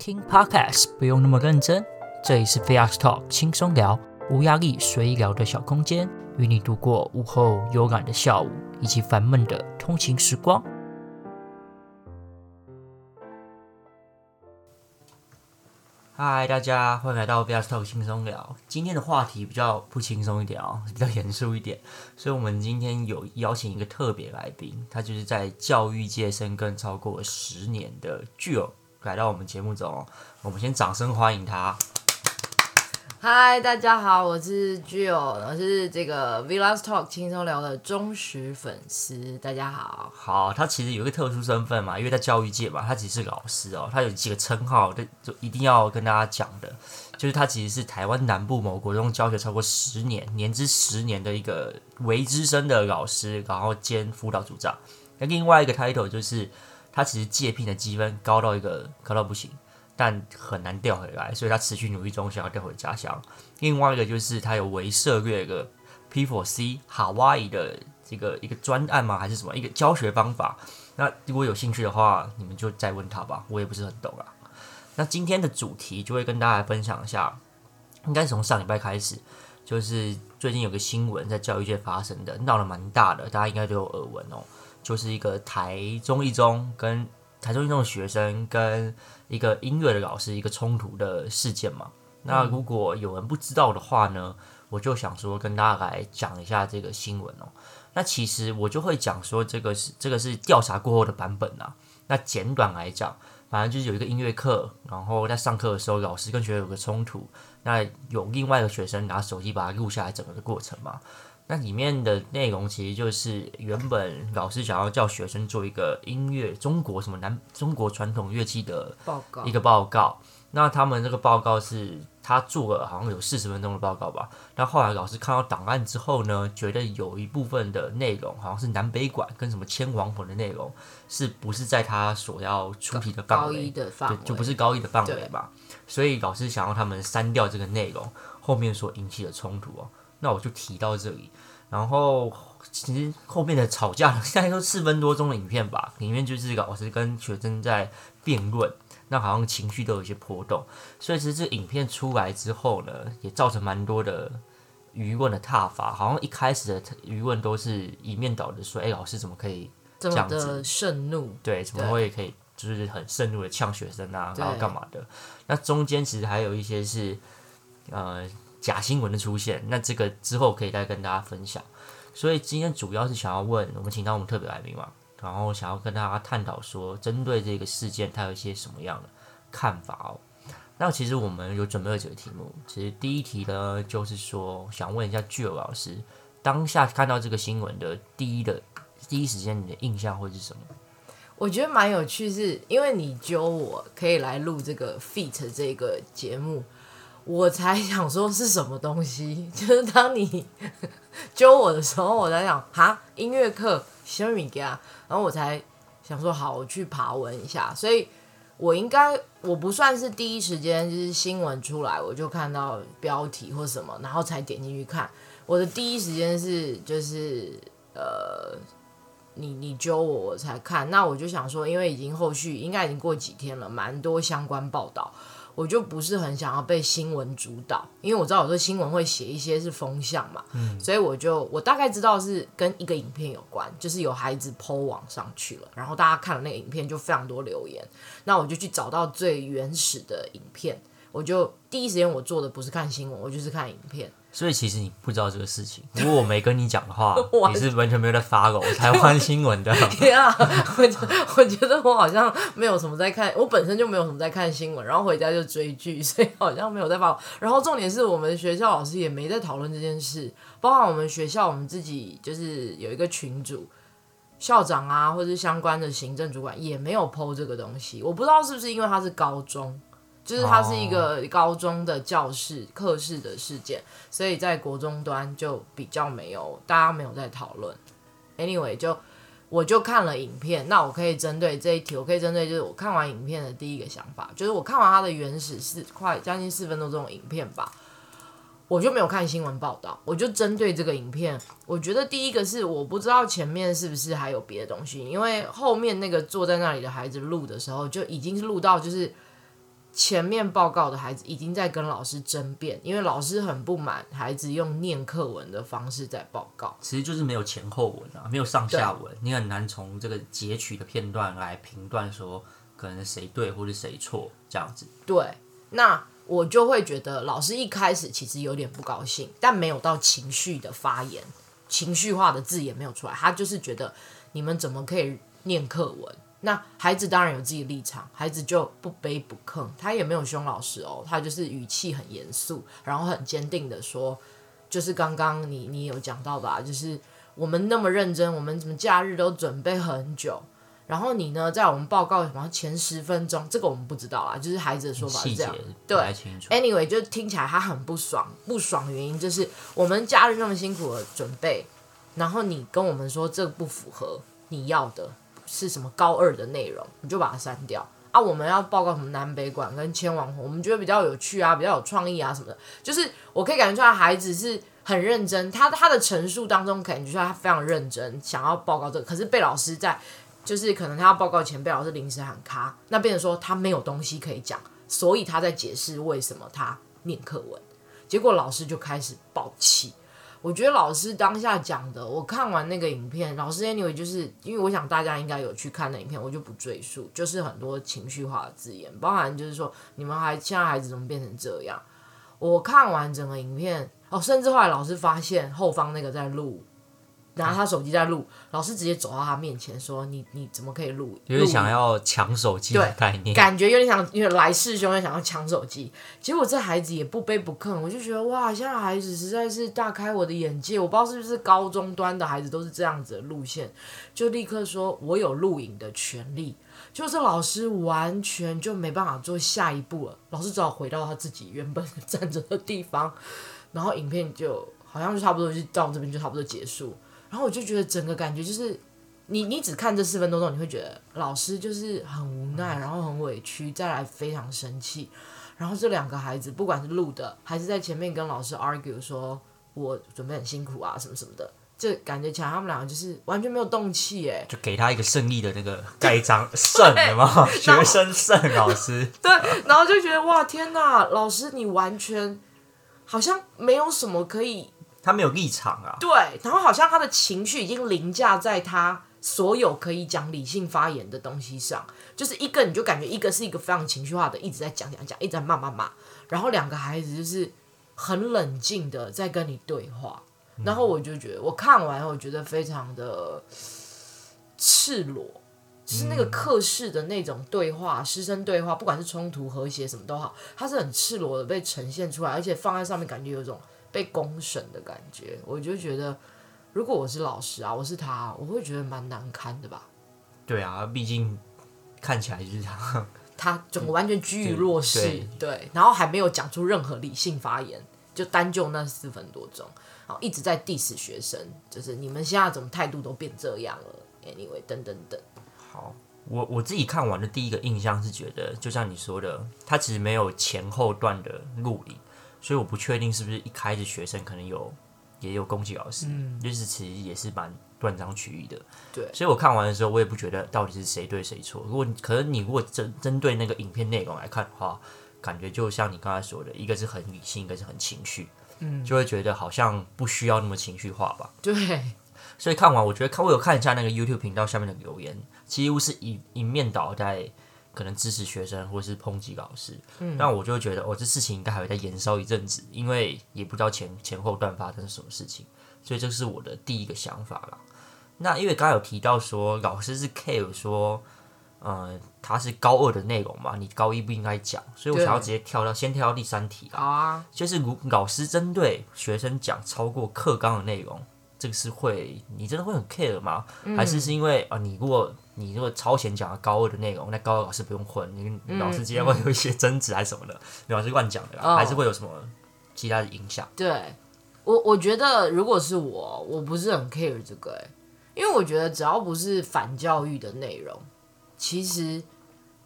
听 Podcast 不用那么认真，这里是 Flex Talk 轻松聊，无压力随意聊的小空间，与你度过午后悠然的下午以及烦闷的通勤时光。嗨，大家欢迎来到 Flex Talk 轻松聊。今天的话题比较不轻松一点哦，比较严肃一点，所以我们今天有邀请一个特别来宾，他就是在教育界深耕超过十年的 Jill 来到我们节目中，我们先掌声欢迎他。嗨，大家好，我是 Jill，我是这个 Vlog Talk 轻松聊的忠实粉丝。大家好，好，他其实有一个特殊身份嘛，因为在教育界嘛，他其实是老师哦，他有几个称号，就就一定要跟大家讲的，就是他其实是台湾南部某国中教学超过十年，年资十年的一个微资深的老师，然后兼辅导组长。那另外一个 title 就是他其实借聘的积分高到一个高到不行。但很难调回来，所以他持续努力中，想要调回家乡。另外一个就是他有微涉略一个 P4C 哈哇伊的这个一个专案吗？还是什么一个教学方法？那如果有兴趣的话，你们就再问他吧，我也不是很懂啊。那今天的主题就会跟大家分享一下，应该是从上礼拜开始，就是最近有个新闻在教育界发生的，闹得蛮大的，大家应该都有耳闻哦，就是一个台中一中跟台中一中的学生跟一个音乐的老师一个冲突的事件嘛。那如果有人不知道的话呢，我就想说跟大家来讲一下这个新闻哦。那其实我就会讲说这个是这个是调查过后的版本啊。那简短来讲，反正就是有一个音乐课，然后在上课的时候，老师跟学生有个冲突，那有另外一个学生拿手机把它录下来整个的过程嘛。那里面的内容其实就是原本老师想要叫学生做一个音乐中国什么南中国传统乐器的报告一个报告。那他们这个报告是他做了好像有四十分钟的报告吧。那后来老师看到档案之后呢，觉得有一部分的内容好像是南北管跟什么千王魂的内容，是不是在他所要出题的范围？对，就不是高一的范围嘛。所以老师想要他们删掉这个内容，后面所引起的冲突哦。那我就提到这里，然后其实后面的吵架现在都四分多钟的影片吧，里面就是老师跟学生在辩论，那好像情绪都有一些波动，所以其实这影片出来之后呢，也造成蛮多的舆论的踏伐，好像一开始的舆论都是一面倒的说，哎，老师怎么可以这样子这么的盛怒？对，怎么会可以就是很盛怒的呛学生啊，然后干嘛的？那中间其实还有一些是呃。假新闻的出现，那这个之后可以再跟大家分享。所以今天主要是想要问，我们请到我们特别来宾嘛，然后想要跟大家探讨说，针对这个事件，他有一些什么样的看法哦。那其实我们有准备了几个题目，其实第一题呢，就是说想问一下 Jill 老师，当下看到这个新闻的第一的第一时间，你的印象会是什么？我觉得蛮有趣是，是因为你揪我可以来录这个 Feat 这个节目。我才想说是什么东西，就是当你 揪我的时候，我在想哈，音乐课什么给啊，然后我才想说好，我去爬文一下，所以我应该我不算是第一时间就是新闻出来我就看到标题或什么，然后才点进去看。我的第一时间是就是呃，你你揪我我才看，那我就想说，因为已经后续应该已经过几天了，蛮多相关报道。我就不是很想要被新闻主导，因为我知道有时候新闻会写一些是风向嘛，嗯，所以我就我大概知道是跟一个影片有关，就是有孩子 po 网上去了，然后大家看了那个影片就非常多留言，那我就去找到最原始的影片，我就第一时间我做的不是看新闻，我就是看影片。所以其实你不知道这个事情。如果我没跟你讲的话，你是完全没有在 follow 台湾新闻的。对啊，我我觉得我好像没有什么在看，我本身就没有什么在看新闻，然后回家就追剧，所以好像没有在 follow。然后重点是我们学校老师也没在讨论这件事，包括我们学校我们自己就是有一个群组，校长啊或者是相关的行政主管也没有 po 这个东西。我不知道是不是因为他是高中。就是它是一个高中的教室课室的事件，所以在国中端就比较没有，大家没有在讨论。Anyway，就我就看了影片，那我可以针对这一题，我可以针对就是我看完影片的第一个想法，就是我看完它的原始是快将近四分钟这种影片吧，我就没有看新闻报道，我就针对这个影片，我觉得第一个是我不知道前面是不是还有别的东西，因为后面那个坐在那里的孩子录的时候就已经是录到就是。前面报告的孩子已经在跟老师争辩，因为老师很不满孩子用念课文的方式在报告，其实就是没有前后文啊，没有上下文，你很难从这个截取的片段来评断说可能谁对或者谁错这样子。对，那我就会觉得老师一开始其实有点不高兴，但没有到情绪的发言，情绪化的字也没有出来，他就是觉得你们怎么可以念课文？那孩子当然有自己的立场，孩子就不卑不亢，他也没有凶老师哦，他就是语气很严肃，然后很坚定的说，就是刚刚你你有讲到吧，就是我们那么认真，我们怎么假日都准备很久，然后你呢，在我们报告什么前十分钟，这个我们不知道啊，就是孩子的说法是这样，对，anyway 就听起来他很不爽，不爽的原因就是我们假日那么辛苦的准备，然后你跟我们说这不符合你要的。是什么高二的内容，你就把它删掉啊！我们要报告什么南北馆跟千王，我们觉得比较有趣啊，比较有创意啊什么的。就是我可以感觉出来，孩子是很认真，他他的陈述当中感觉出来他非常认真，想要报告这个。可是被老师在，就是可能他要报告前被老师临时喊卡，那变成说他没有东西可以讲，所以他在解释为什么他念课文，结果老师就开始爆气。我觉得老师当下讲的，我看完那个影片，老师 anyway 就是因为我想大家应该有去看那影片，我就不赘述，就是很多情绪化的字眼，包含就是说你们还现在孩子怎么变成这样？我看完整个影片，哦，甚至后来老师发现后方那个在录。拿他手机在录，老师直接走到他面前说：“你你怎么可以录？”有点想要抢手机的概念，感觉有点想，因为来势汹汹，想要抢手机。结果这孩子也不卑不亢，我就觉得哇，现在孩子实在是大开我的眼界。我不知道是不是高中端的孩子都是这样子的路线，就立刻说我有录影的权利。就是老师完全就没办法做下一步了，老师只好回到他自己原本 站着的地方，然后影片就好像就差不多就到这边就差不多结束。然后我就觉得整个感觉就是你，你你只看这四分多钟，你会觉得老师就是很无奈，然后很委屈，再来非常生气。然后这两个孩子，不管是录的还是在前面跟老师 argue 说，我准备很辛苦啊，什么什么的，这感觉起来他们两个就是完全没有动气，哎，就给他一个胜利的那个 盖章，胜了吗？学生胜，老师。对，然后就觉得哇，天哪，老师你完全好像没有什么可以。他没有立场啊，对，然后好像他的情绪已经凌驾在他所有可以讲理性发言的东西上，就是一个你就感觉一个是一个非常情绪化的，一直在讲讲讲，一直在骂骂骂，然后两个孩子就是很冷静的在跟你对话，然后我就觉得我看完我觉得非常的赤裸，就是那个课室的那种对话，师生对话，不管是冲突和谐什么都好，它是很赤裸的被呈现出来，而且放在上面感觉有种。被公审的感觉，我就觉得，如果我是老师啊，我是他，我会觉得蛮难堪的吧。对啊，毕竟看起来就是他，他整个完全居于弱势，对，对，然后还没有讲出任何理性发言，就单就那四分多钟，然后一直在 diss 学生，就是你们现在怎么态度都变这样了？Anyway，等等等。好，我我自己看完的第一个印象是觉得，就像你说的，他其实没有前后段的录影。所以我不确定是不是一开始学生可能有也有攻击老师，嗯，就是其实也是蛮断章取义的。对，所以我看完的时候，我也不觉得到底是谁对谁错。如果可能，你如果针针对那个影片内容来看的话，感觉就像你刚才说的，一个是很理性，一个是很情绪，嗯，就会觉得好像不需要那么情绪化吧。对，所以看完，我觉得看我有看一下那个 YouTube 频道下面的留言，几乎是一一面倒在。可能支持学生或是抨击老师，嗯，那我就会觉得哦，这事情应该还会再延烧一阵子，因为也不知道前前后段发生什么事情，所以这是我的第一个想法啦。那因为刚刚有提到说老师是 care 说，呃，他是高二的内容嘛，你高一不应该讲，所以我想要直接跳到先跳到第三题啦，啊，就是如老师针对学生讲超过课纲的内容，这个是会你真的会很 care 吗？嗯，还是是因为啊，呃，你如果你如果超前讲了高二的内容，那高二老师不用混，你老师之间会有一些争执还是什么的，老师乱讲的啦，哦，还是会有什么其他的影响？对我，我觉得如果是我，我不是很 care 这个，哎，因为我觉得只要不是反教育的内容，其实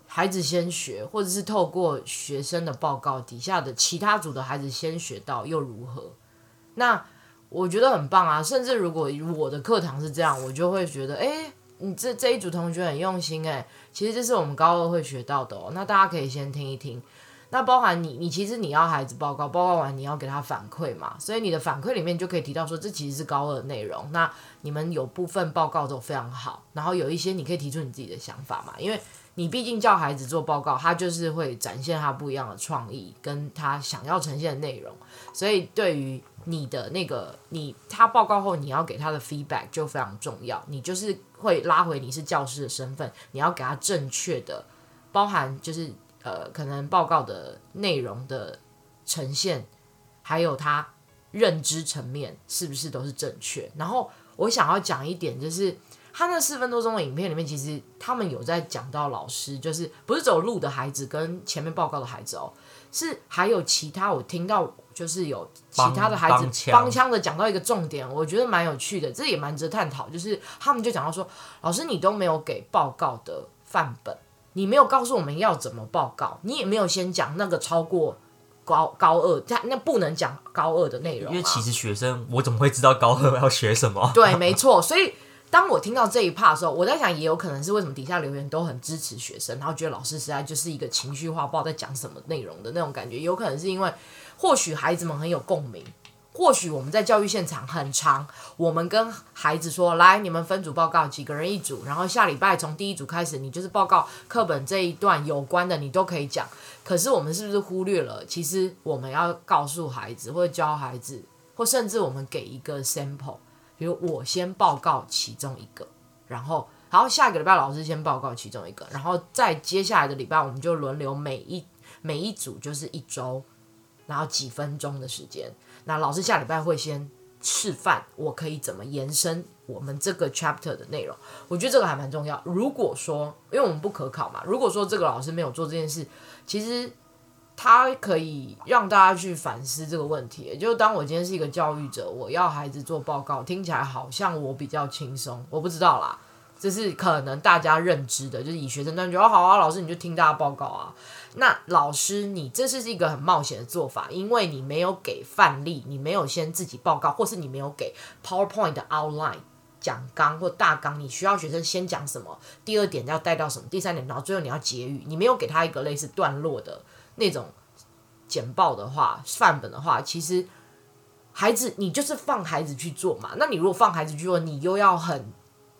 孩子先学，或者是透过学生的报告底下的其他组的孩子先学到又如何？那我觉得很棒啊！甚至如果我的课堂是这样，我就会觉得，哎。你这这一组同学很用心哎，其实这是我们高二会学到的哦。那大家可以先听一听。那包含你，你其实你要孩子报告，报告完你要给他反馈嘛，所以你的反馈里面就可以提到说，这其实是高二的内容。那你们有部分报告都非常好，然后有一些你可以提出你自己的想法嘛，因为你毕竟叫孩子做报告，他就是会展现他不一样的创意跟他想要呈现的内容，所以对于你的那个你他报告后你要给他的 feedback 就非常重要，你就是会拉回你是教师的身份，你要给他正确的，包含就是。呃，可能报告的内容的呈现，还有他认知层面是不是都是正确？然后我想要讲一点，就是他那四分多钟的影片里面，其实他们有在讲到老师，就是不是走路的孩子跟前面报告的孩子哦，是还有其他我听到就是有其他的孩子帮腔的讲到一个重点，我觉得蛮有趣的，这也蛮值得探讨。就是他们就讲到说，老师你都没有给报告的范本。你没有告诉我们要怎么报告，你也没有先讲那个超过高高二，他那不能讲高二的内容。因为其实学生，我怎么会知道高二要学什么？对，没错。所以当我听到这一 part 的时候，我在想，也有可能是为什么底下留言都很支持学生，然后觉得老师实在就是一个情绪化，不知道在讲什么内容的那种感觉。有可能是因为，或许孩子们很有共鸣。或许我们在教育现场很长，我们跟孩子说：“来，你们分组报告，几个人一组，然后下礼拜从第一组开始，你就是报告课本这一段有关的，你都可以讲。”可是我们是不是忽略了？其实我们要告诉孩子，或者教孩子，或甚至我们给一个 sample，比如我先报告其中一个，然后，然后下个礼拜老师先报告其中一个，然后再接下来的礼拜我们就轮流每一每一组就是一周，然后几分钟的时间。那老师下礼拜会先示范，我可以怎么延伸我们这个 chapter 的内容。我觉得这个还蛮重要。如果说，因为我们不可考嘛，如果说这个老师没有做这件事，其实他可以让大家去反思这个问题。就当我今天是一个教育者，我要孩子做报告，听起来好像我比较轻松，我不知道啦。这是可能大家认知的，就是以学生端觉得哦，好啊，老师你就听大家报告啊。那老师你这是一个很冒险的做法，因为你没有给范例，你没有先自己报告，或是你没有给 PowerPoint 的 outline 讲纲或大纲，你需要学生先讲什么，第二点要带到什么，第三点，然后最后你要结语，你没有给他一个类似段落的那种简报的话，范本的话，其实孩子你就是放孩子去做嘛。那你如果放孩子去做，你又要很。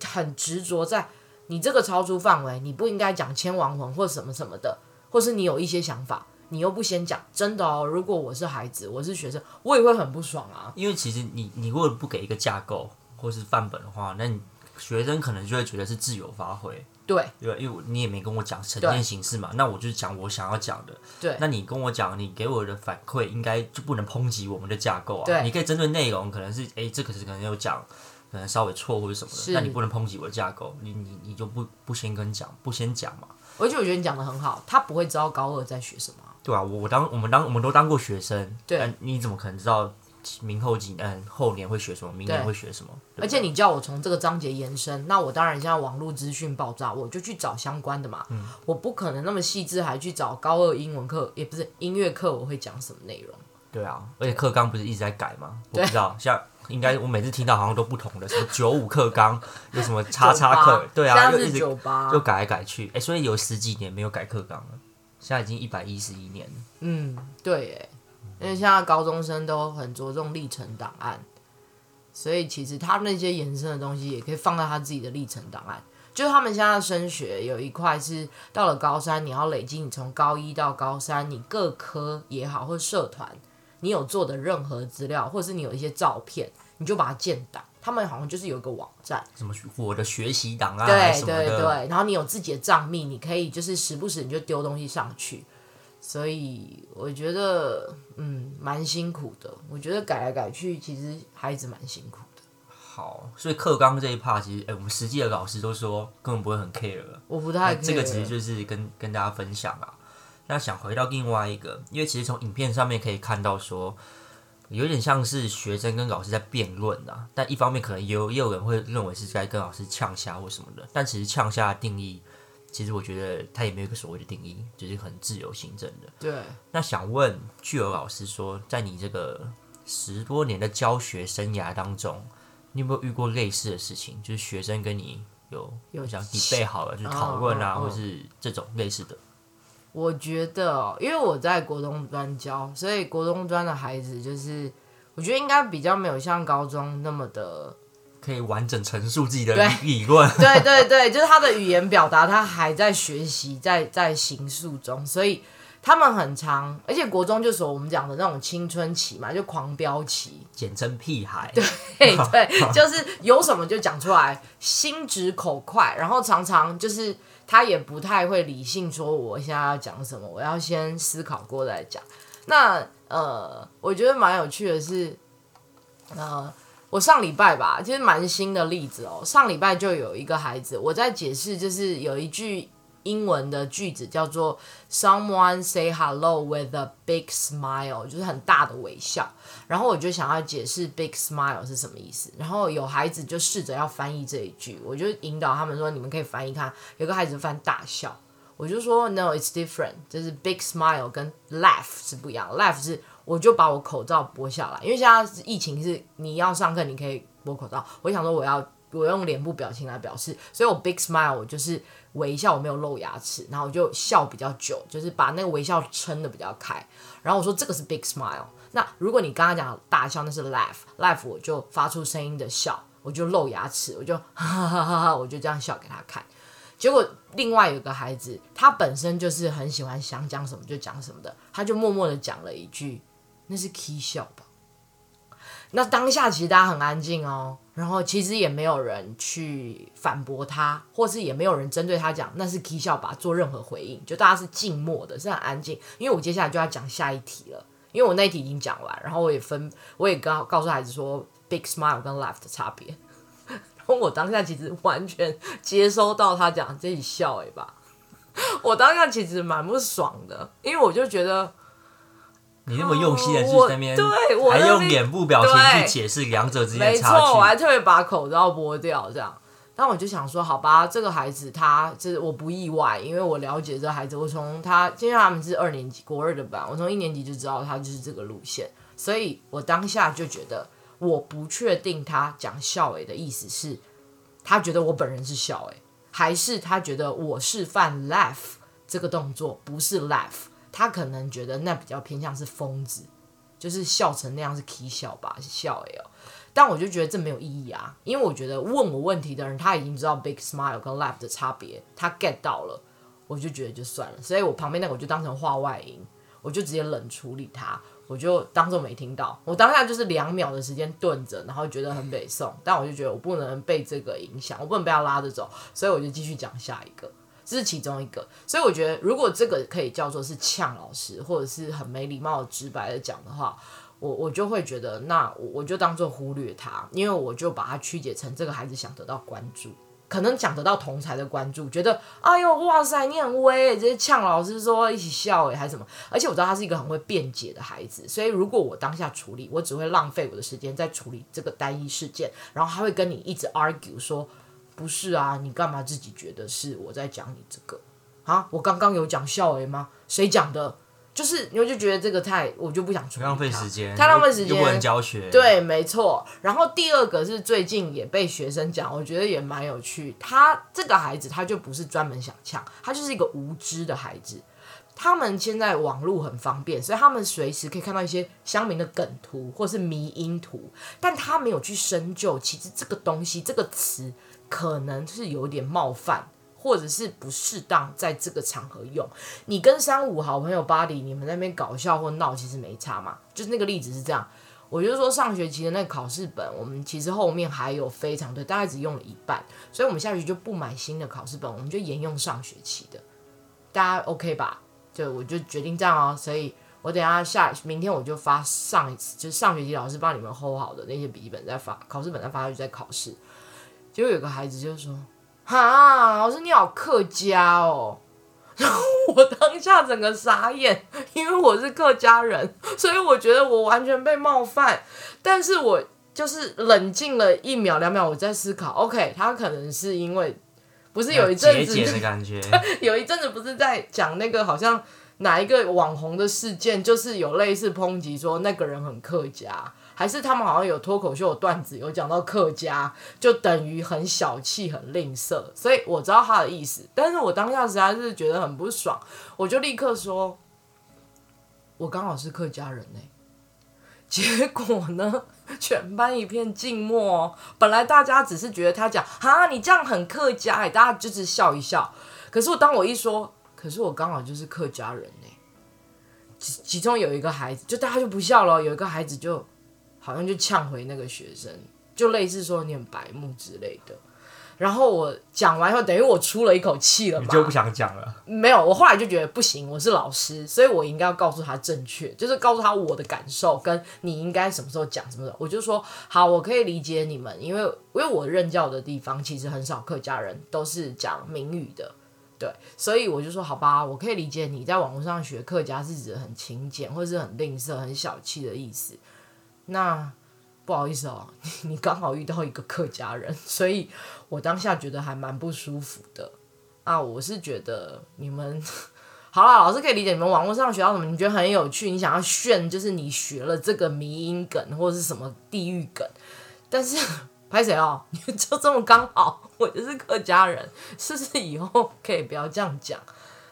很执着在你这个超出范围，你不应该讲千王魂或什么什么的，或是你有一些想法，你又不先讲，真的哦。如果我是孩子，我是学生，我也会很不爽啊。因为其实你你如果不给一个架构或是范本的话，那你学生可能就会觉得是自由发挥。对，对，因为你也没跟我讲呈现形式嘛，那我就讲我想要讲的。对，那你跟我讲，你给我的反馈应该就不能抨击我们的架构啊。对，你可以针对内容，可能是哎，这可是可能有讲。可能稍微错或者什么的，那你不能抨击我的架构，你你你就不不先跟讲，不先讲嘛。而且我觉得你讲的很好，他不会知道高二在学什么。对啊，我我当我们当我们都当过学生，对，你怎么可能知道明后几嗯后年会学什么，明年会学什么？而且你叫我从这个章节延伸，那我当然现在网络资讯爆炸，我就去找相关的嘛。嗯，我不可能那么细致，还去找高二英文课，也不是音乐课，我会讲什么内容？对啊，而且课纲不是一直在改吗？我不知道，像。应该我每次听到好像都不同的，什么九五课纲，有什么叉叉课，对啊，又一直就改来改去，哎、欸，所以有十几年没有改课纲了，现在已经一百一十一年了。嗯，对，哎，因为现在高中生都很着重历程档案，所以其实他那些延伸的东西也可以放在他自己的历程档案。就是他们现在升学有一块是到了高三，你要累积你从高一到高三你各科也好或社团。你有做的任何资料，或者是你有一些照片，你就把它建档。他们好像就是有一个网站，什么我的学习档案，对对对。然后你有自己的账密，你可以就是时不时你就丢东西上去。所以我觉得，嗯，蛮辛苦的。我觉得改来改去，其实孩子蛮辛苦的。好，所以课纲这一 part，其实，哎、欸，我们实际的老师都说根本不会很 care。我不太 care。这个其实就是跟跟大家分享啊。那想回到另外一个，因为其实从影片上面可以看到说，有点像是学生跟老师在辩论啊。但一方面可能也有也有人会认为是在跟老师呛虾或什么的。但其实呛虾的定义，其实我觉得他也没有一个所谓的定义，就是很自由行政的。对。那想问巨儿老师说，在你这个十多年的教学生涯当中，你有没有遇过类似的事情？就是学生跟你有有想你备好了，就讨论啊，哦哦哦或是这种类似的。我觉得，因为我在国中专教，所以国中专的孩子就是，我觉得应该比较没有像高中那么的可以完整陈述自己的理论。对对对，就是他的语言表达，他还在学习，在在形塑中，所以他们很长，而且国中就是我们讲的那种青春期嘛，就狂飙期，简称屁孩。对对，就是有什么就讲出来，心直口快，然后常常就是。他也不太会理性说我现在要讲什么，我要先思考过再讲。那呃，我觉得蛮有趣的是，呃，我上礼拜吧，其实蛮新的例子哦。上礼拜就有一个孩子，我在解释，就是有一句。英文的句子叫做 "Someone say hello with a big smile"，就是很大的微笑。然后我就想要解释 "big smile" 是什么意思。然后有孩子就试着要翻译这一句，我就引导他们说：“你们可以翻译看。”有个孩子翻大笑，我就说：“No, it's different。”就是 "big smile" 跟 "laugh" 是不一样。"laugh" 是我就把我口罩剥下来，因为现在疫情是你要上课你可以剥口罩。我想说我要我用脸部表情来表示，所以我 "big smile" 我就是。微笑，我没有露牙齿，然后我就笑比较久，就是把那个微笑撑得比较开。然后我说这个是 big smile。那如果你刚刚讲大笑，那是 laugh，laugh 我就发出声音的笑，我就露牙齿，我就哈哈哈哈哈，我就这样笑给他看。结果另外有个孩子，他本身就是很喜欢想讲什么就讲什么的，他就默默的讲了一句：“那是 key 笑吧。”那当下其实大家很安静哦，然后其实也没有人去反驳他，或是也没有人针对他讲那是 K 笑吧做任何回应，就大家是静默的，是很安静。因为我接下来就要讲下一题了，因为我那一题已经讲完，然后我也分，我也告告诉孩子说 big smile 跟 laugh 的差别。然 后我当下其实完全接收到他讲这一笑哎吧，我当下其实蛮不爽的，因为我就觉得。你那么用心的去那边，对，我还用脸部表情去解释两者之间的差距。没错，我还特别把口罩剥掉，这样。但我就想说，好吧，这个孩子他就是我不意外，因为我了解这个孩子，我从他，因为他们是二年级国二的班，我从一年级就知道他就是这个路线，所以我当下就觉得，我不确定他讲笑诶的意思是，他觉得我本人是校诶，还是他觉得我示范 laugh 这个动作不是 laugh。他可能觉得那比较偏向是疯子，就是笑成那样是 k 笑吧，是笑哎哦。但我就觉得这没有意义啊，因为我觉得问我问题的人他已经知道 big smile 跟 laugh 的差别，他 get 到了，我就觉得就算了。所以我旁边那个我就当成话外音，我就直接冷处理他，我就当做没听到。我当下就是两秒的时间顿着，然后觉得很北宋，但我就觉得我不能被这个影响，我不能被他拉着走，所以我就继续讲下一个。这是其中一个，所以我觉得，如果这个可以叫做是呛老师，或者是很没礼貌直白的讲的话，我我就会觉得，那我我就当做忽略他，因为我就把它曲解成这个孩子想得到关注，可能想得到同才的关注，觉得哎呦哇塞，你很威，这些呛老师说一起笑诶，还是什么？而且我知道他是一个很会辩解的孩子，所以如果我当下处理，我只会浪费我的时间在处理这个单一事件，然后他会跟你一直 argue 说。不是啊，你干嘛自己觉得是我在讲你这个啊？我刚刚有讲笑诶吗？谁讲的？就是你就觉得这个太，我就不想处理。浪费时间，太浪费时间，又不能教学。对，没错。然后第二个是最近也被学生讲，我觉得也蛮有趣。他这个孩子他就不是专门想呛，他就是一个无知的孩子。他们现在网络很方便，所以他们随时可以看到一些乡民的梗图或是迷因图，但他没有去深究，其实这个东西这个词。可能是有点冒犯，或者是不适当在这个场合用。你跟三五好朋友巴黎你们那边搞笑或闹，其实没差嘛。就是那个例子是这样。我就说上学期的那个考试本，我们其实后面还有非常多，大概只用了一半，所以我们下学期就不买新的考试本，我们就沿用上学期的。大家 OK 吧？就我就决定这样哦。所以我等下下明天我就发上一次，就是上学期老师帮你们 hold 好的那些笔记本再发，考试本再发下去再考试。结果有个孩子就说：“哈，老师你好客家哦。”然后我当下整个傻眼，因为我是客家人，所以我觉得我完全被冒犯。但是我就是冷静了一秒两秒，我在思考。OK，他可能是因为不是有一阵子的感觉，有一阵子不是在讲那个好像哪一个网红的事件，就是有类似抨击说那个人很客家，还是他们好像有脱口秀的段子有讲到客家，就等于很小气、很吝啬。所以我知道他的意思，但是我当下实在是觉得很不爽，我就立刻说，我刚好是客家人呢、结果呢，全班一片静默。本来大家只是觉得他讲啊，你这样很客家哎，大家就是笑一笑。可是我当我一说。可是我刚好就是客家人呢，其其中有一个孩子，就大家就不笑了。有一个孩子就好像就呛回那个学生，就类似说你很白目之类的。然后我讲完以后，等于我出了一口气了嘛，你就不想讲了？没有，我后来就觉得不行，我是老师，所以我应该要告诉他正确，就是告诉他我的感受，跟你应该什么时候讲什么的。我就说好，我可以理解你们，因为因为我任教的地方其实很少客家人，都是讲闽语的。对，所以我就说好吧，我可以理解你在网络上学客家是指很勤俭或者是很吝啬、很小气的意思。那不好意思哦，你刚好遇到一个客家人，所以我当下觉得还蛮不舒服的。啊，我是觉得你们好了，老师可以理解你们网络上学到什么，你觉得很有趣，你想要炫，就是你学了这个迷因梗或者是什么地狱梗，但是。拍谁哦？你就这么刚好，我就是客家人，是不是以后可以不要这样讲？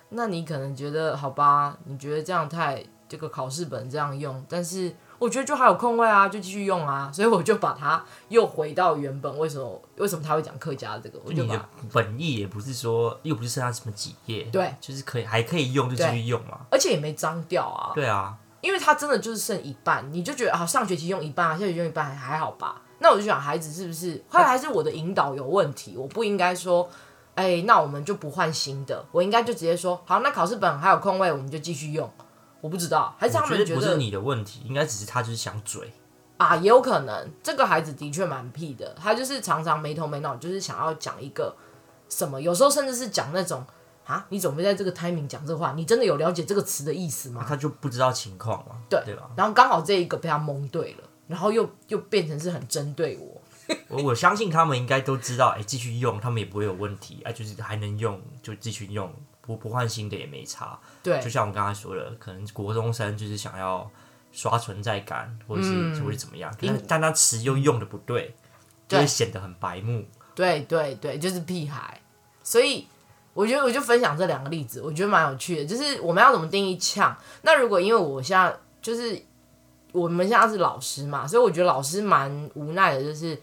那你可能觉得好吧？你觉得这样太这个考试本这样用，但是我觉得就还有空位啊，就继续用啊。所以我就把它又回到原本。为什么？为什么他会讲客家这个？我就把你的本意也不是说，又不是剩下什么几页，对，就是可以还可以用就继续用嘛。而且也没脏掉啊。对啊，因为它真的就是剩一半，你就觉得啊，上学期用一半，下学期用一半还好吧？那我就想，孩子是不是后来还是我的引导有问题？我不应该说，哎、欸，那我们就不换新的，我应该就直接说，好，那考试本还有空位，我们就继续用。我不知道，还是他们觉得，不是你的问题，应该只是他就是想嘴啊，也有可能。这个孩子的确蛮屁的，他就是常常没头没脑，就是想要讲一个什么，有时候甚至是讲那种啊，你准备在这个 timing 讲这话，你真的有了解这个词的意思吗？他就不知道情况嘛，对对吧？然后刚好这一个被他蒙对了。然后又又变成是很针对我，我我相信他们应该都知道，哎，继续用他们也不会有问题，哎，就是还能用就继续用，不不换新的也没差。对，就像我刚才说的，可能国中生就是想要刷存在感，或者是、嗯、或者怎么样，但但他词又用的不对，就会显得很白目。对对对，就是屁孩。所以我觉得我就分享这两个例子，我觉得蛮有趣的，就是我们要怎么定义呛？那如果因为我现在就是。我们现在是老师嘛，所以我觉得老师蛮无奈的，就是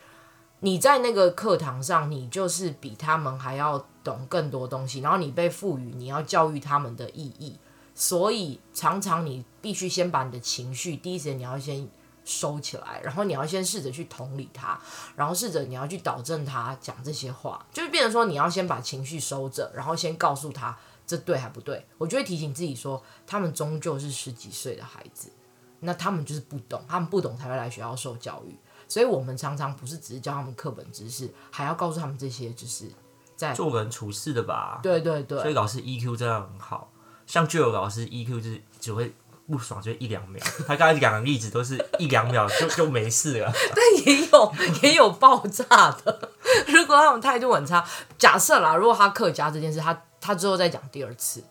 你在那个课堂上，你就是比他们还要懂更多东西，然后你被赋予你要教育他们的意义，所以常常你必须先把你的情绪第一时间你要先收起来，然后你要先试着去同理他，然后试着你要去导正他讲这些话，就是变成说你要先把情绪收着，然后先告诉他这对还不对，我就会提醒自己说，他们终究是十几岁的孩子。那他们就是不懂，他们不懂才会来学校受教育，所以我们常常不是只是教他们课本知识，还要告诉他们这些就是在做人处事的吧。对对对，所以老师 EQ 真的很好，像就有老师 EQ 就是只会不爽就一两秒，他刚才讲的例子都是一两秒就就没事了，但也有也有爆炸的。如果他们态度很差，假设啦，如果他客家这件事，他他之后再讲第二次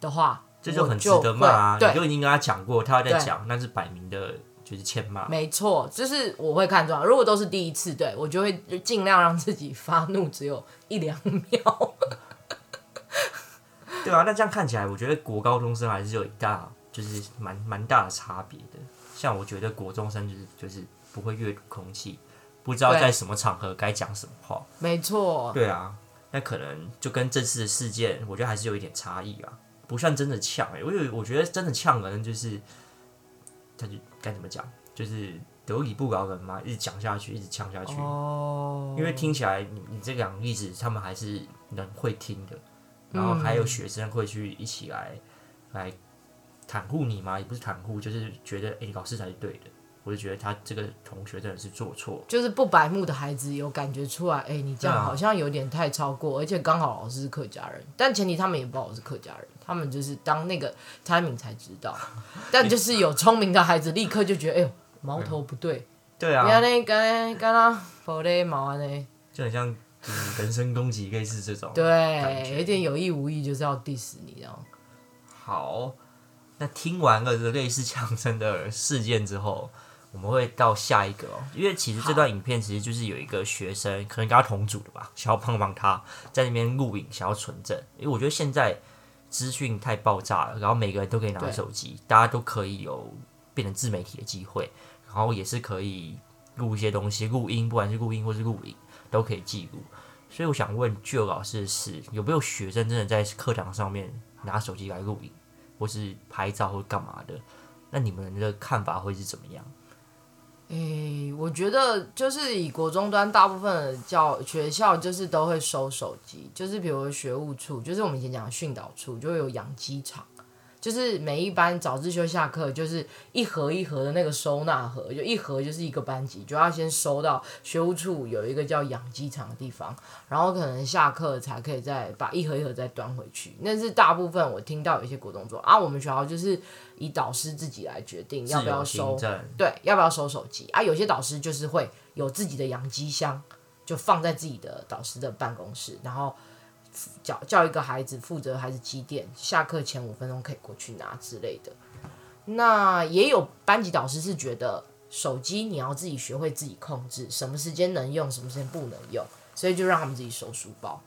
的话。这就很值得骂啊！你就已经跟他讲过，他在讲，那是摆明的，就是欠骂。没错，就是我会看状，如果都是第一次，对我就会尽量让自己发怒只有一两秒。对啊，那这样看起来，我觉得国高中生还是有一大，就是蛮蛮大的差别的。像我觉得国中生就是就是不会阅读空气，不知道在什么场合该讲什么话。没错。对啊，那可能就跟这次的事件，我觉得还是有一点差异啊。不算真的呛哎、欸，我有我觉得真的呛的人就是，他就该怎么讲，就是得理不饶人嘛，一直讲下去，一直呛下去。哦。因为听起来你你这两个例子，他们还是能会听的，然后还有学生会去一起来、嗯、来袒护你嘛，也不是袒护，就是觉得哎、欸，老师才是对的。我就觉得他这个同学真的是做错，就是不白目的孩子有感觉出来，哎、欸，你这样好像有点太超过，而且刚好老师是客家人，但前提他们也不知道我是客家人，他们就是当那个 timing 才知道，但就是有聪明的孩子立刻就觉得，哎呦，矛头不对，对啊，你看那就很像人身攻击，类似这种，对，有点有意无意就是要 diss 你这样。好，那听完了这类似强生的事件之后，我们会到下一个哦。因为其实这段影片其实就是有一个学生，可能跟他同组的吧，想要帮帮他在那边录影，想要存证。因为我觉得现在资讯太爆炸了，然后每个人都可以拿手机，大家都可以有变成自媒体的机会，然后也是可以录一些东西，录音，不管是录音或是录影，都可以记录。所以我想问 Jill 老师是，有没有学生真的在课堂上面拿手机来录影，或是拍照或干嘛的？那你们的看法会是怎么样？诶、我觉得就是以国中端大部分的教学校就是都会收手机，就是比如学务处，就是我们以前讲的训导处，就会有养鸡场。就是每一班早自修下课，就是一盒一盒的那个收纳盒，就一盒就是一个班级，就要先收到学务处有一个叫养鸡场的地方，然后可能下课才可以再把一盒一盒再端回去。那是大部分我听到有一些国中说啊，我们学校就是以导师自己来决定要不要收，对，要不要收手机啊？有些导师就是会有自己的养鸡箱，就放在自己的导师的办公室，然后。叫叫一个孩子负责孩子机电，下课前五分钟可以过去拿之类的。那也有班级导师是觉得手机你要自己学会自己控制，什么时间能用，什么时间不能用，所以就让他们自己收书包。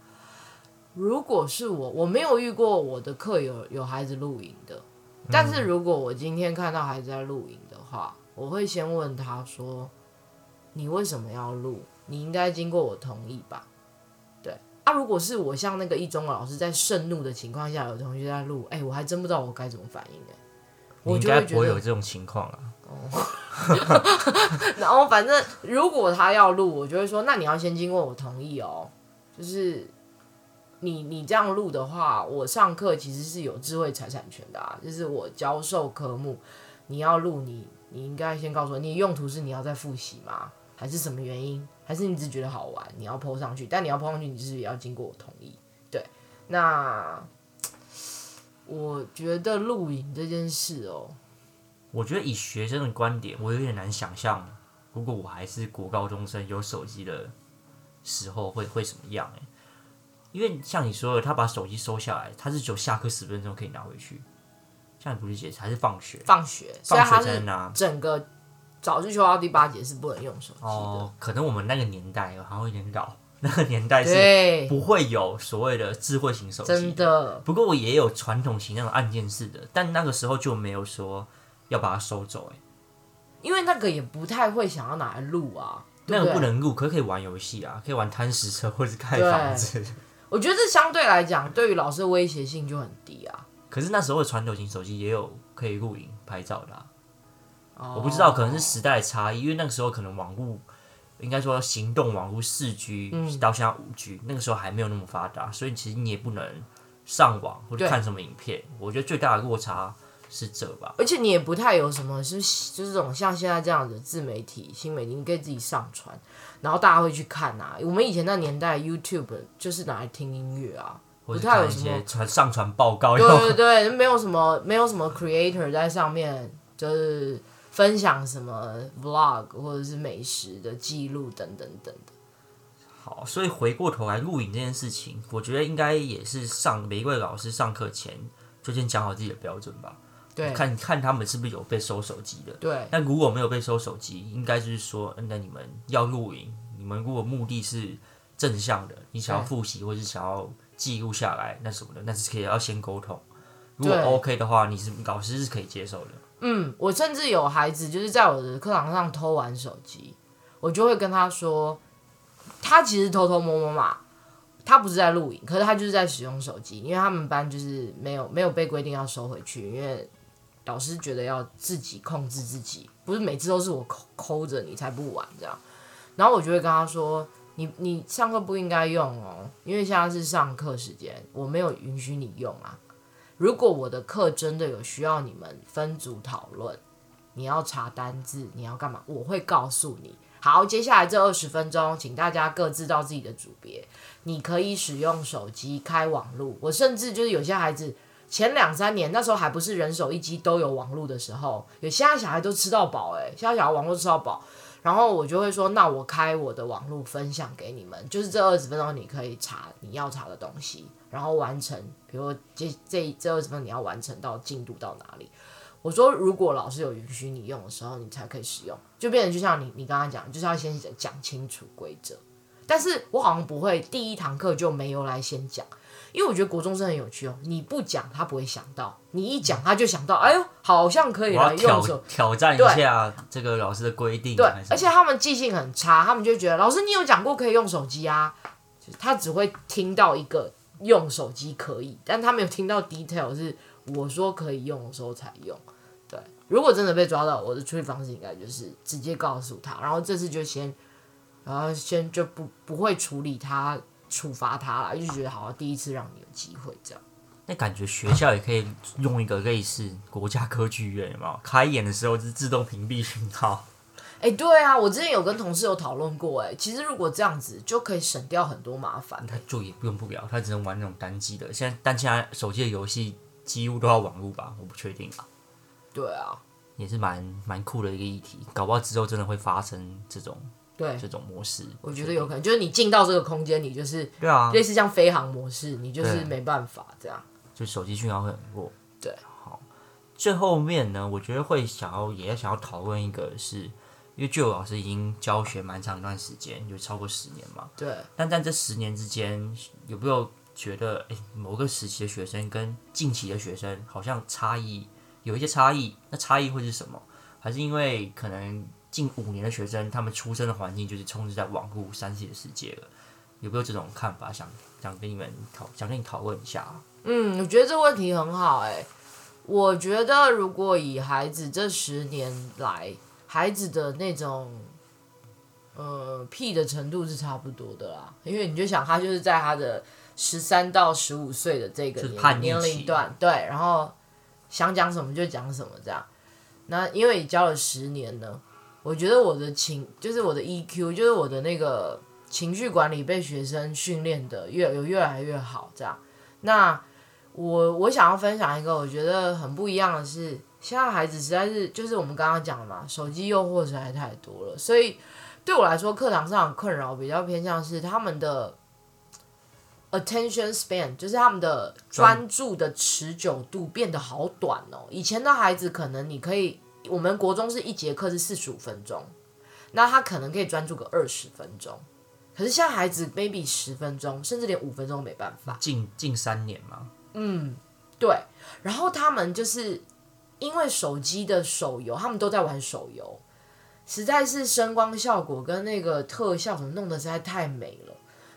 如果是我，我没有遇过我的课有有孩子录影的，但是如果我今天看到孩子在录影的话，我会先问他说：“你为什么要录？你应该经过我同意吧？”啊，如果是我像那个一中的老师在盛怒的情况下，有同学在录，哎、欸，我还真不知道我该怎么反应哎。我应该不会有这种情况啊。哦。然后反正如果他要录，我就会说，那你要先经过我同意哦。就是你你这样录的话，我上课其实是有智慧财产权的啊。就是我教授科目，你要录，你你应该先告诉我，你用途是你要再复习吗？还是什么原因？还是你只觉得好玩，你要 po 上去？但你要 po 上去，你就是也要经过我同意。对，那我觉得录影这件事哦，我觉得以学生的观点，我有点难想象，如果我还是国高中生有手机的时候会会什么样？哎，因为像你说的，他把手机收下来，他是只有下课十分钟可以拿回去。像你不是解释还是放学？放学，放学才能拿整个。早就修到第八节是不能用手机的。哦，可能我们那个年代好像有点老，那个年代是不会有所谓的智慧型手机。真的。不过我也有传统型那种按键式的，但那个时候就没有说要把它收走，哎，因为那个也不太会想要拿来录啊。那个不能录，可是可以玩游戏啊，可以玩贪食车或者是盖房子。我觉得这相对来讲，对于老师的威胁性就很低啊。可是那时候的传统型手机也有可以录影拍照的啊。我不知道，可能是时代的差异，因为那个时候可能网络，应该说行动网络四 G 到现在五 G，那个时候还没有那么发达，所以其实你也不能上网或者看什么影片。我觉得最大的落差是这吧。而且你也不太有什么，是就是这种像现在这样的自媒体、新媒体，你可以自己上传，然后大家会去看啊。我们以前那年代，YouTube 就是拿来听音乐啊，不太有什么传上传报告。对对对，没有什么，没有什么 creator 在上面，就是。分享什么 vlog 或者是美食的记录等等等等。好，所以回过头来录影这件事情，我觉得应该也是上每一位老师上课前就先讲好自己的标准吧。对，看看他们是不是有被收手机的。对，那如果没有被收手机，应该就是说，那你们要录影，你们如果目的是正向的，你想要复习或是想要记录下来，那什么的，那是可以要先沟通。如果 OK 的话，你是老师是可以接受的。嗯，我甚至有孩子就是在我的课堂上偷玩手机，我就会跟他说，他其实偷偷摸摸嘛，他不是在录影，可是他就是在使用手机，因为他们班就是没有没有被规定要收回去，因为老师觉得要自己控制自己，不是每次都是我抠抠着你才不玩这样，然后我就会跟他说，你你上课不应该用哦，因为现在是上课时间，我没有允许你用啊。如果我的课真的有需要你们分组讨论，你要查单字，你要干嘛？我会告诉你。好，接下来这二十分钟，请大家各自到自己的组别。你可以使用手机开网路。我甚至就是有些孩子前两三年那时候还不是人手一机都有网路的时候，有现在小孩都吃到饱诶、现在小孩网络吃到饱，然后我就会说，那我开我的网络分享给你们，就是这二十分钟你可以查你要查的东西，然后完成，比如这这这二十分钟你要完成到进度到哪里。我说，如果老师有允许你用的时候，你才可以使用，就变成就像你你刚刚讲，就是要先讲清楚规则。但是我好像不会第一堂课就没有来先讲。因为我觉得国中生很有趣哦，你不讲他不会想到，你一讲他就想到，哎呦，好像可以来用手挑，挑战一下这个老师的规定。对，而且他们记性很差，他们就觉得老师你有讲过可以用手机啊，他只会听到一个用手机可以，但他没有听到 detail 是我说可以用的时候才用。对，如果真的被抓到，我的处理方式应该就是直接告诉他，然后这次就先，然后先就不不会处理他。处罚他了，就觉得好像第一次让你有机会这样。那感觉学校也可以用一个类似国家歌剧院，有没有？开演的时候就是自动屏蔽讯号。哎、欸，对啊，我之前有跟同事有讨论过，哎，其实如果这样子就可以省掉很多麻烦。他就也用不了，他只能玩那种单机的。现在但现在手机的游戏几乎都要网络吧？我不确定啊。对啊，也是蛮蛮酷的一个议题，搞不好之后真的会发生这种。对这种模式，我觉得有可能，就是你进到这个空间，你就是对啊，类似像飞航模式，你就是没办法这样。就手机讯号会很弱。对，好，最后面呢，我觉得会想要也要想要讨论一个是，是因为 Jill 老师已经教学蛮长一段时间，有超过十年嘛。对。但在这十年之间，有没有觉得，哎，某个时期的学生跟近期的学生好像差异有一些差异？那差异会是什么？还是因为可能？近五年的学生，他们出生的环境就是充斥在网络、三 C 的世界了，有没有这种看法？想想跟你们讨，想跟你讨论一下。嗯，我觉得这个问题很好哎、欸。我觉得如果以孩子这十年来，孩子的那种呃屁的程度是差不多的啦，因为你就想他就是在他的十三到十五岁的这个年年龄段，对，然后想讲什么就讲什么这样。那因为你教了十年呢。我觉得我的情就是我的 EQ，就是我的那个情绪管理被学生训练的越有越来越好，这样。那我我想要分享一个我觉得很不一样的是，现在孩子实在是就是我们刚刚讲的嘛，手机诱惑实在太多了，所以对我来说，课堂上的困扰比较偏向是他们的 attention span，就是他们的专注的持久度变得好短哦。以前的孩子可能你可以。我们国中是一节课是四十五分钟，那他可能可以专注个二十分钟，可是现在孩子 maybe 十分钟，甚至连五分钟都没办法。近近三年嘛，嗯，对。然后他们就是因为手机的手游，他们都在玩手游，实在是声光效果跟那个特效什么弄得实在太美了，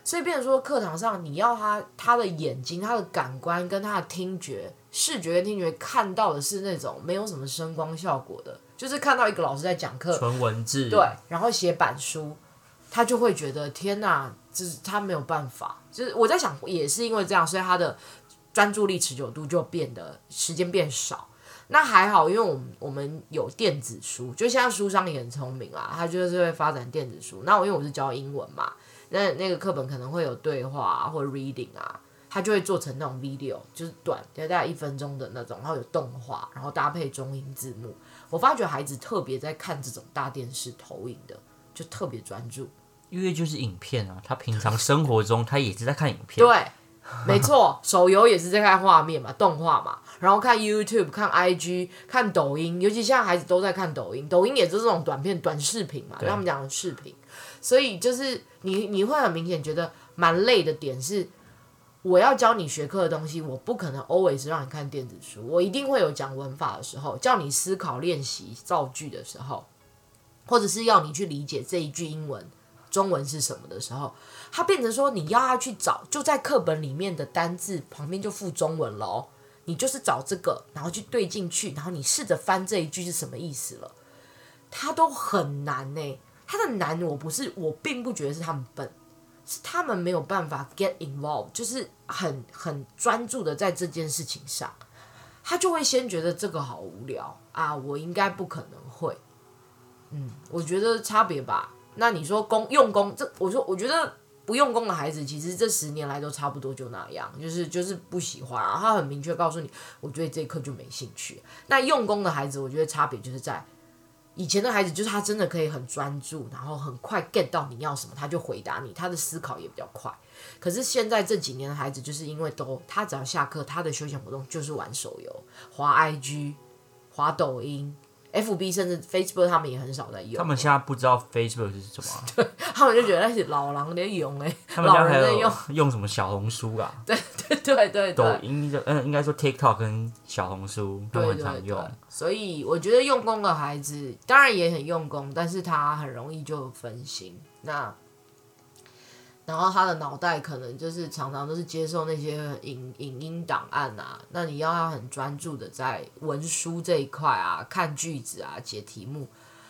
所以变成说课堂上你要他他的眼睛、他的感官跟他的听觉。视觉跟听觉看到的是那种没有什么声光效果的，就是看到一个老师在讲课，纯文字，对，然后写板书，他就会觉得天哪，就是他没有办法。就是我在想，也是因为这样，所以他的专注力持久度就变得时间变少。那还好，因为我们我们有电子书，就现在书商也很聪明啊，他就是会发展电子书。那我因为我是教英文嘛，那那个课本可能会有对话啊，或者 reading 啊。他就会做成那种 video，就是短，大概一分钟的那种，然后有动画，然后搭配中英字幕。我发觉孩子特别在看这种大电视投影的，就特别专注。因为就是影片啊，他平常生活中他也是在看影片。对，没错，手游也是在看画面嘛，动画嘛，然后看 YouTube、看 IG、看抖音，尤其现在孩子都在看抖音，抖音也是这种短片、短视频嘛，他们讲的视频。所以就是你你会很明显觉得蛮累的点是。我要教你学科的东西，我不可能 always 让你看电子书，我一定会有讲文法的时候，叫你思考练习造句的时候，或者是要你去理解这一句英文中文是什么的时候，它变成说你要他去找，就在课本里面的单字旁边就附中文了哦，你就是找这个，然后去对进去，然后你试着翻这一句是什么意思了，它都很难呢，他的难我不是，我并不觉得是他们笨。是他们没有办法 get involved，就是很很专注的在这件事情上，他就会先觉得这个好无聊啊，我应该不可能会，嗯，我觉得差别吧。那你说功用功，这我说我觉得不用功的孩子，其实这十年来都差不多就那样，就是就是不喜欢，然后他很明确告诉你，我觉得这一课就没兴趣。那用功的孩子，我觉得差别就是在以前的孩子就是他真的可以很专注，然后很快 get 到你要什么，他就回答你，他的思考也比较快。可是现在这几年的孩子，就是因为都他只要下课，他的休闲活动就是玩手游、滑 IG、滑抖音。FB 甚至 Facebook 他们也很少在用。他们现在不知道 Facebook 是什么、啊，对，他们就觉得那是老狼在用哎，他们家还在用用什么小红书啊？对对对对，抖音的嗯，应该说 TikTok 跟小红书他们很常用。所以我觉得用功的孩子当然也很用功，但是他很容易就分心。那。然后他的脑袋可能就是常常都是接受那些影影音档案啊，那你要他很专注的在文书这一块啊，看句子啊，解题目，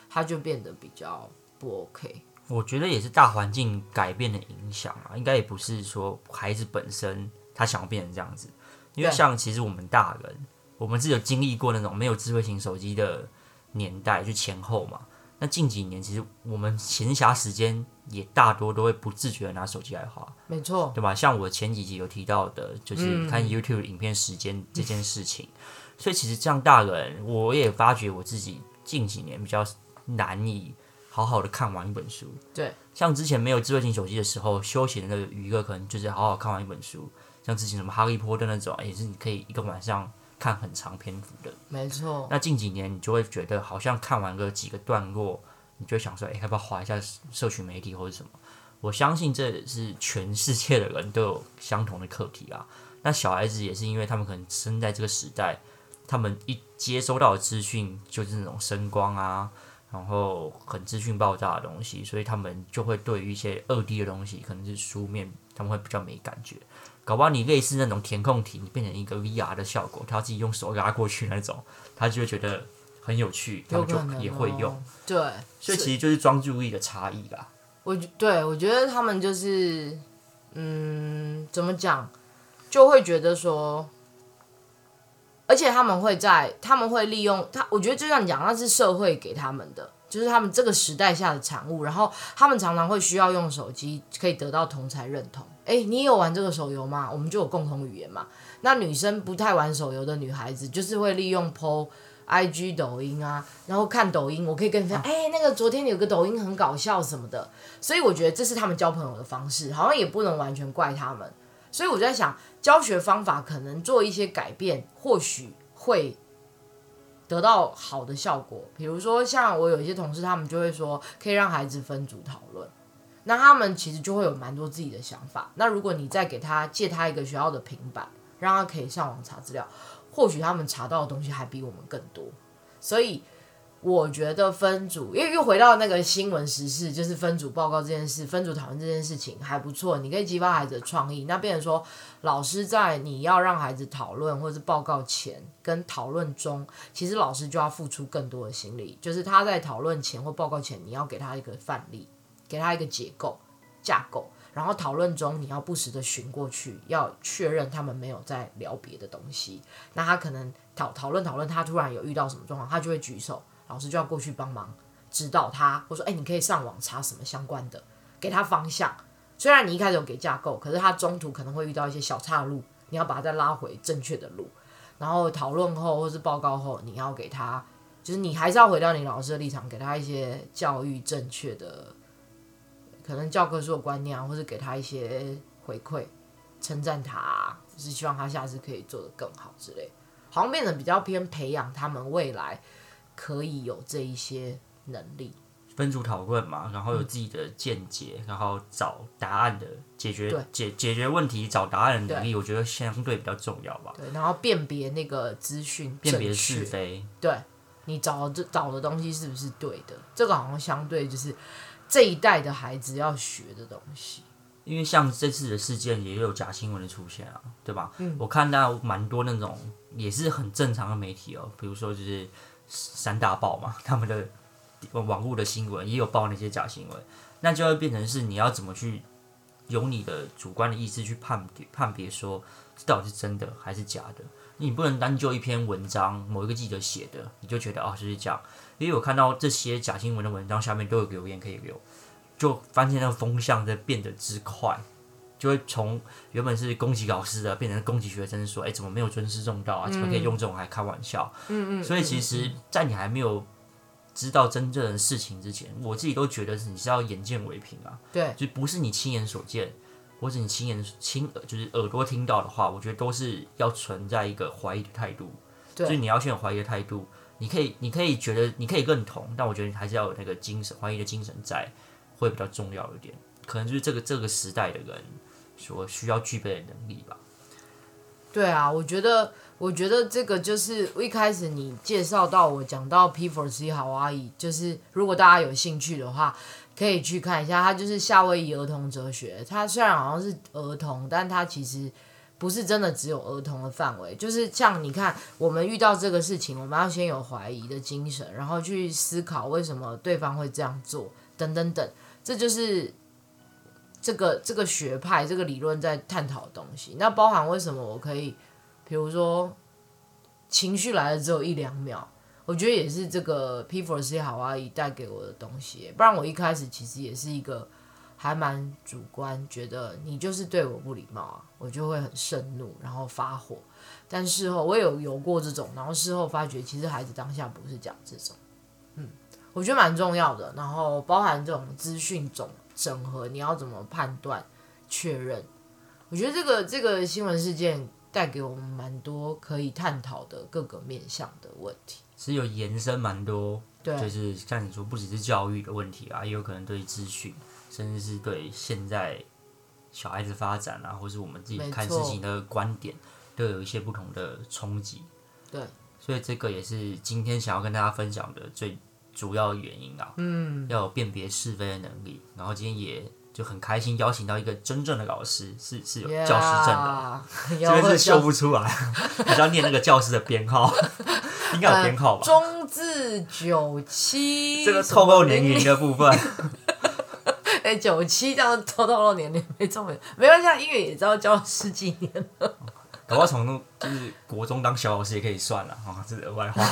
他就变得比较不 OK。我觉得也是大环境改变的影响啊，应该也不是说孩子本身他想要变成这样子，因为像其实我们大人，我们是有经历过那种没有智慧型手机的年代，就前后嘛。那近几年，其实我们闲暇时间也大多都会不自觉的拿手机来花，没错，对吧？像我前几集有提到的，就是看 YouTube 影片时间这件事情。嗯、所以其实这样大人，我也发觉我自己近几年比较难以好好的看完一本书。对，像之前没有智慧型手机的时候，休闲的娱乐可能就是好好看完一本书，像之前什么哈利波特那种，也是你可以一个晚上。看很长篇幅的，没错。那近几年你就会觉得，好像看完个几个段落，你就想说，哎、欸，要不要划一下社群媒体或者什么？我相信这是全世界的人都有相同的课题啊。那小孩子也是，因为他们可能生在这个时代，他们一接收到的资讯就是那种声光啊，然后很资讯爆炸的东西，所以他们就会对于一些二 D 的东西，可能是书面，他们会比较没感觉。搞不好你类似那种填空题，你变成一个 VR 的效果，他自己用手拉过去那种，他就会觉得很有趣，他们就也会用。对，所以其实就是专注力的差异啦。我对我觉得他们就是，嗯，怎么讲，就会觉得说，而且他们会在，他们会利用他，我觉得就像你讲，那是社会给他们的。就是他们这个时代下的产物，然后他们常常会需要用手机，可以得到同才认同。诶，你有玩这个手游吗？我们就有共同语言嘛。那女生不太玩手游的女孩子，就是会利用 PO IG 抖音啊，然后看抖音。我可以跟你分享，诶，那个昨天有个抖音很搞笑什么的。所以我觉得这是他们交朋友的方式，好像也不能完全怪他们。所以我在想，教学方法可能做一些改变，或许会。得到好的效果，比如说像我有一些同事，他们就会说可以让孩子分组讨论，那他们其实就会有蛮多自己的想法。那如果你再给他借他一个学校的平板，让他可以上网查资料，或许他们查到的东西还比我们更多，所以。我觉得分组，因为又回到那个新闻时事，就是分组报告这件事，分组讨论这件事情还不错，你可以激发孩子的创意。那变成说，老师在你要让孩子讨论或是报告前跟讨论中，其实老师就要付出更多的心力，就是他在讨论前或报告前，你要给他一个范例，给他一个结构架构，然后讨论中你要不时的寻过去，要确认他们没有在聊别的东西。那他可能讨讨论讨论，他突然有遇到什么状况，他就会举手。老师就要过去帮忙指导他，或说：“哎，你可以上网查什么相关的，给他方向。虽然你一开始有给架构，可是他中途可能会遇到一些小岔路，你要把他再拉回正确的路。然后讨论后或是报告后，你要给他，就是你还是要回到你老师的立场，给他一些教育正确的，可能教科书的观念啊，或是给他一些回馈，称赞他，就是希望他下次可以做得更好之类。好像变得比较偏培养他们未来。”可以有这一些能力，分组讨论嘛，然后有自己的见解，嗯、然后找答案的解决解解决问题、找答案的能力，我觉得相对比较重要吧。对，然后辨别那个资讯，辨别是非。对，你找这找的东西是不是对的？这个好像相对就是这一代的孩子要学的东西。因为像这次的事件也有假新闻的出现啊，对吧？嗯，我看到蛮多那种也是很正常的媒体哦，比如说就是。三大报嘛，他们的网络的新闻也有报那些假新闻，那就会变成是你要怎么去由你的主观的意识去判判别说这到底是真的还是假的？你不能单就一篇文章某一个记者写的，你就觉得哦就是假。因为我看到这些假新闻的文章下面都有留言可以留，就发现那个风向在变得之快。就会从原本是攻击老师的，变成攻击学生，说：“哎，怎么没有尊师重道啊？怎么可以用这种来开玩笑？”嗯嗯。所以其实，在你还没有知道真正的事情之前，我自己都觉得是你是要眼见为凭啊。对，就不是你亲眼所见，或者你亲眼亲耳就是耳朵听到的话，我觉得都是要存在一个怀疑的态度。对，所以你要先有怀疑的态度。你可以，你可以觉得你可以认同，但我觉得你还是要有那个精神怀疑的精神在，会比较重要一点。可能就是这个这个时代的人所需要具备的能力吧。对啊，我觉得，我觉得这个就是一开始你介绍到我讲到 P4C 好阿姨，就是如果大家有兴趣的话，可以去看一下，它就是夏威夷儿童哲学。它虽然好像是儿童，但它其实。不是真的只有儿童的范围，就是像你看，我们遇到这个事情，我们要先有怀疑的精神，然后去思考为什么对方会这样做，等等等，这就是这个这个学派这个理论在探讨的东西。那包含为什么我可以，比如说情绪来了只有一两秒，我觉得也是这个 P4C 好阿姨带给我的东西，不然我一开始其实也是一个。还蛮主观，觉得你就是对我不礼貌啊，我就会很盛怒，然后发火。但事后我也有有过这种，然后事后发觉其实孩子当下不是讲这种，嗯，我觉得蛮重要的。然后包含这种资讯总整合，你要怎么判断确认？我觉得这个这个新闻事件带给我们蛮多可以探讨的各个面向的问题，是有延伸蛮多，对，就是像你说，不只是教育的问题啊，也有可能对资讯。甚至是对现在小孩子发展啊，或是我们自己看事情的观点，都有一些不同的冲击。对，所以这个也是今天想要跟大家分享的最主要原因啊。嗯，要有辨别是非的能力。然后今天也就很开心邀请到一个真正的老师，是是有教师证的这边是秀不出来，还是要念那个教师的编号，应该有编号吧？中字九七，这个透露年龄的部分。哎，九七这样偷偷露年龄没错没没关系，音乐也知道教了十几年了。搞不好从就是国中当小老师也可以算了啊，这是额外话。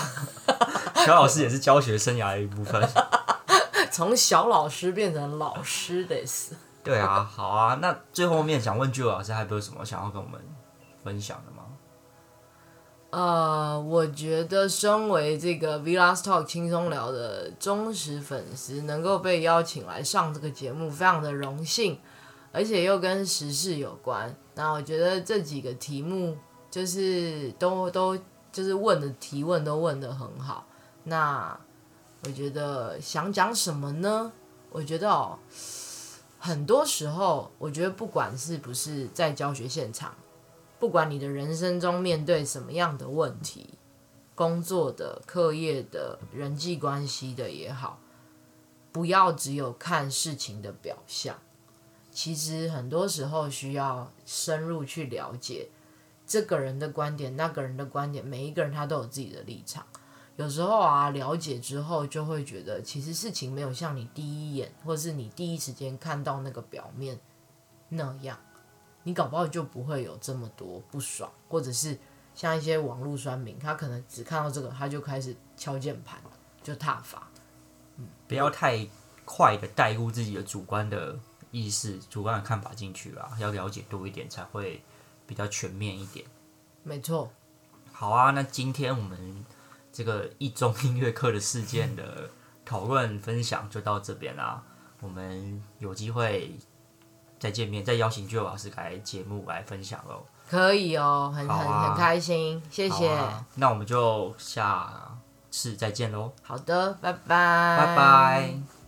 小老师也是教学生涯的一部分。从小老师变成老师的是。对啊，好啊，那最后面想问 Jill 老师，还有没有什么想要跟我们分享的吗？呃，我觉得身为这个 V Last Talk 轻松聊的忠实粉丝，能够被邀请来上这个节目，非常的荣幸，而且又跟时事有关。那我觉得这几个题目就是都都就是问的提问都问的很好。那我觉得想讲什么呢？我觉得哦，很多时候，我觉得不管是不是在教学现场。不管你的人生中面对什么样的问题，工作的、课业的、人际关系的也好，不要只有看事情的表象。其实很多时候需要深入去了解这个人的观点、那个人的观点，每一个人他都有自己的立场。有时候啊，了解之后就会觉得，其实事情没有像你第一眼或是你第一时间看到那个表面那样。你搞不好就不会有这么多不爽，或者是像一些网络酸民，他可能只看到这个，他就开始敲键盘，就踏伐。嗯，不要太快的带入自己的主观的意识、主观的看法进去啦，要了解多一点才会比较全面一点。没错。好啊，那今天我们这个一中音乐课的事件的讨论分享就到这边啦，我们有机会。再见面，再邀请 Jill 老师来节目来分享哦。可以哦，很、啊、很很开心，谢谢、啊。那我们就下次再见喽。好的，拜拜，拜拜。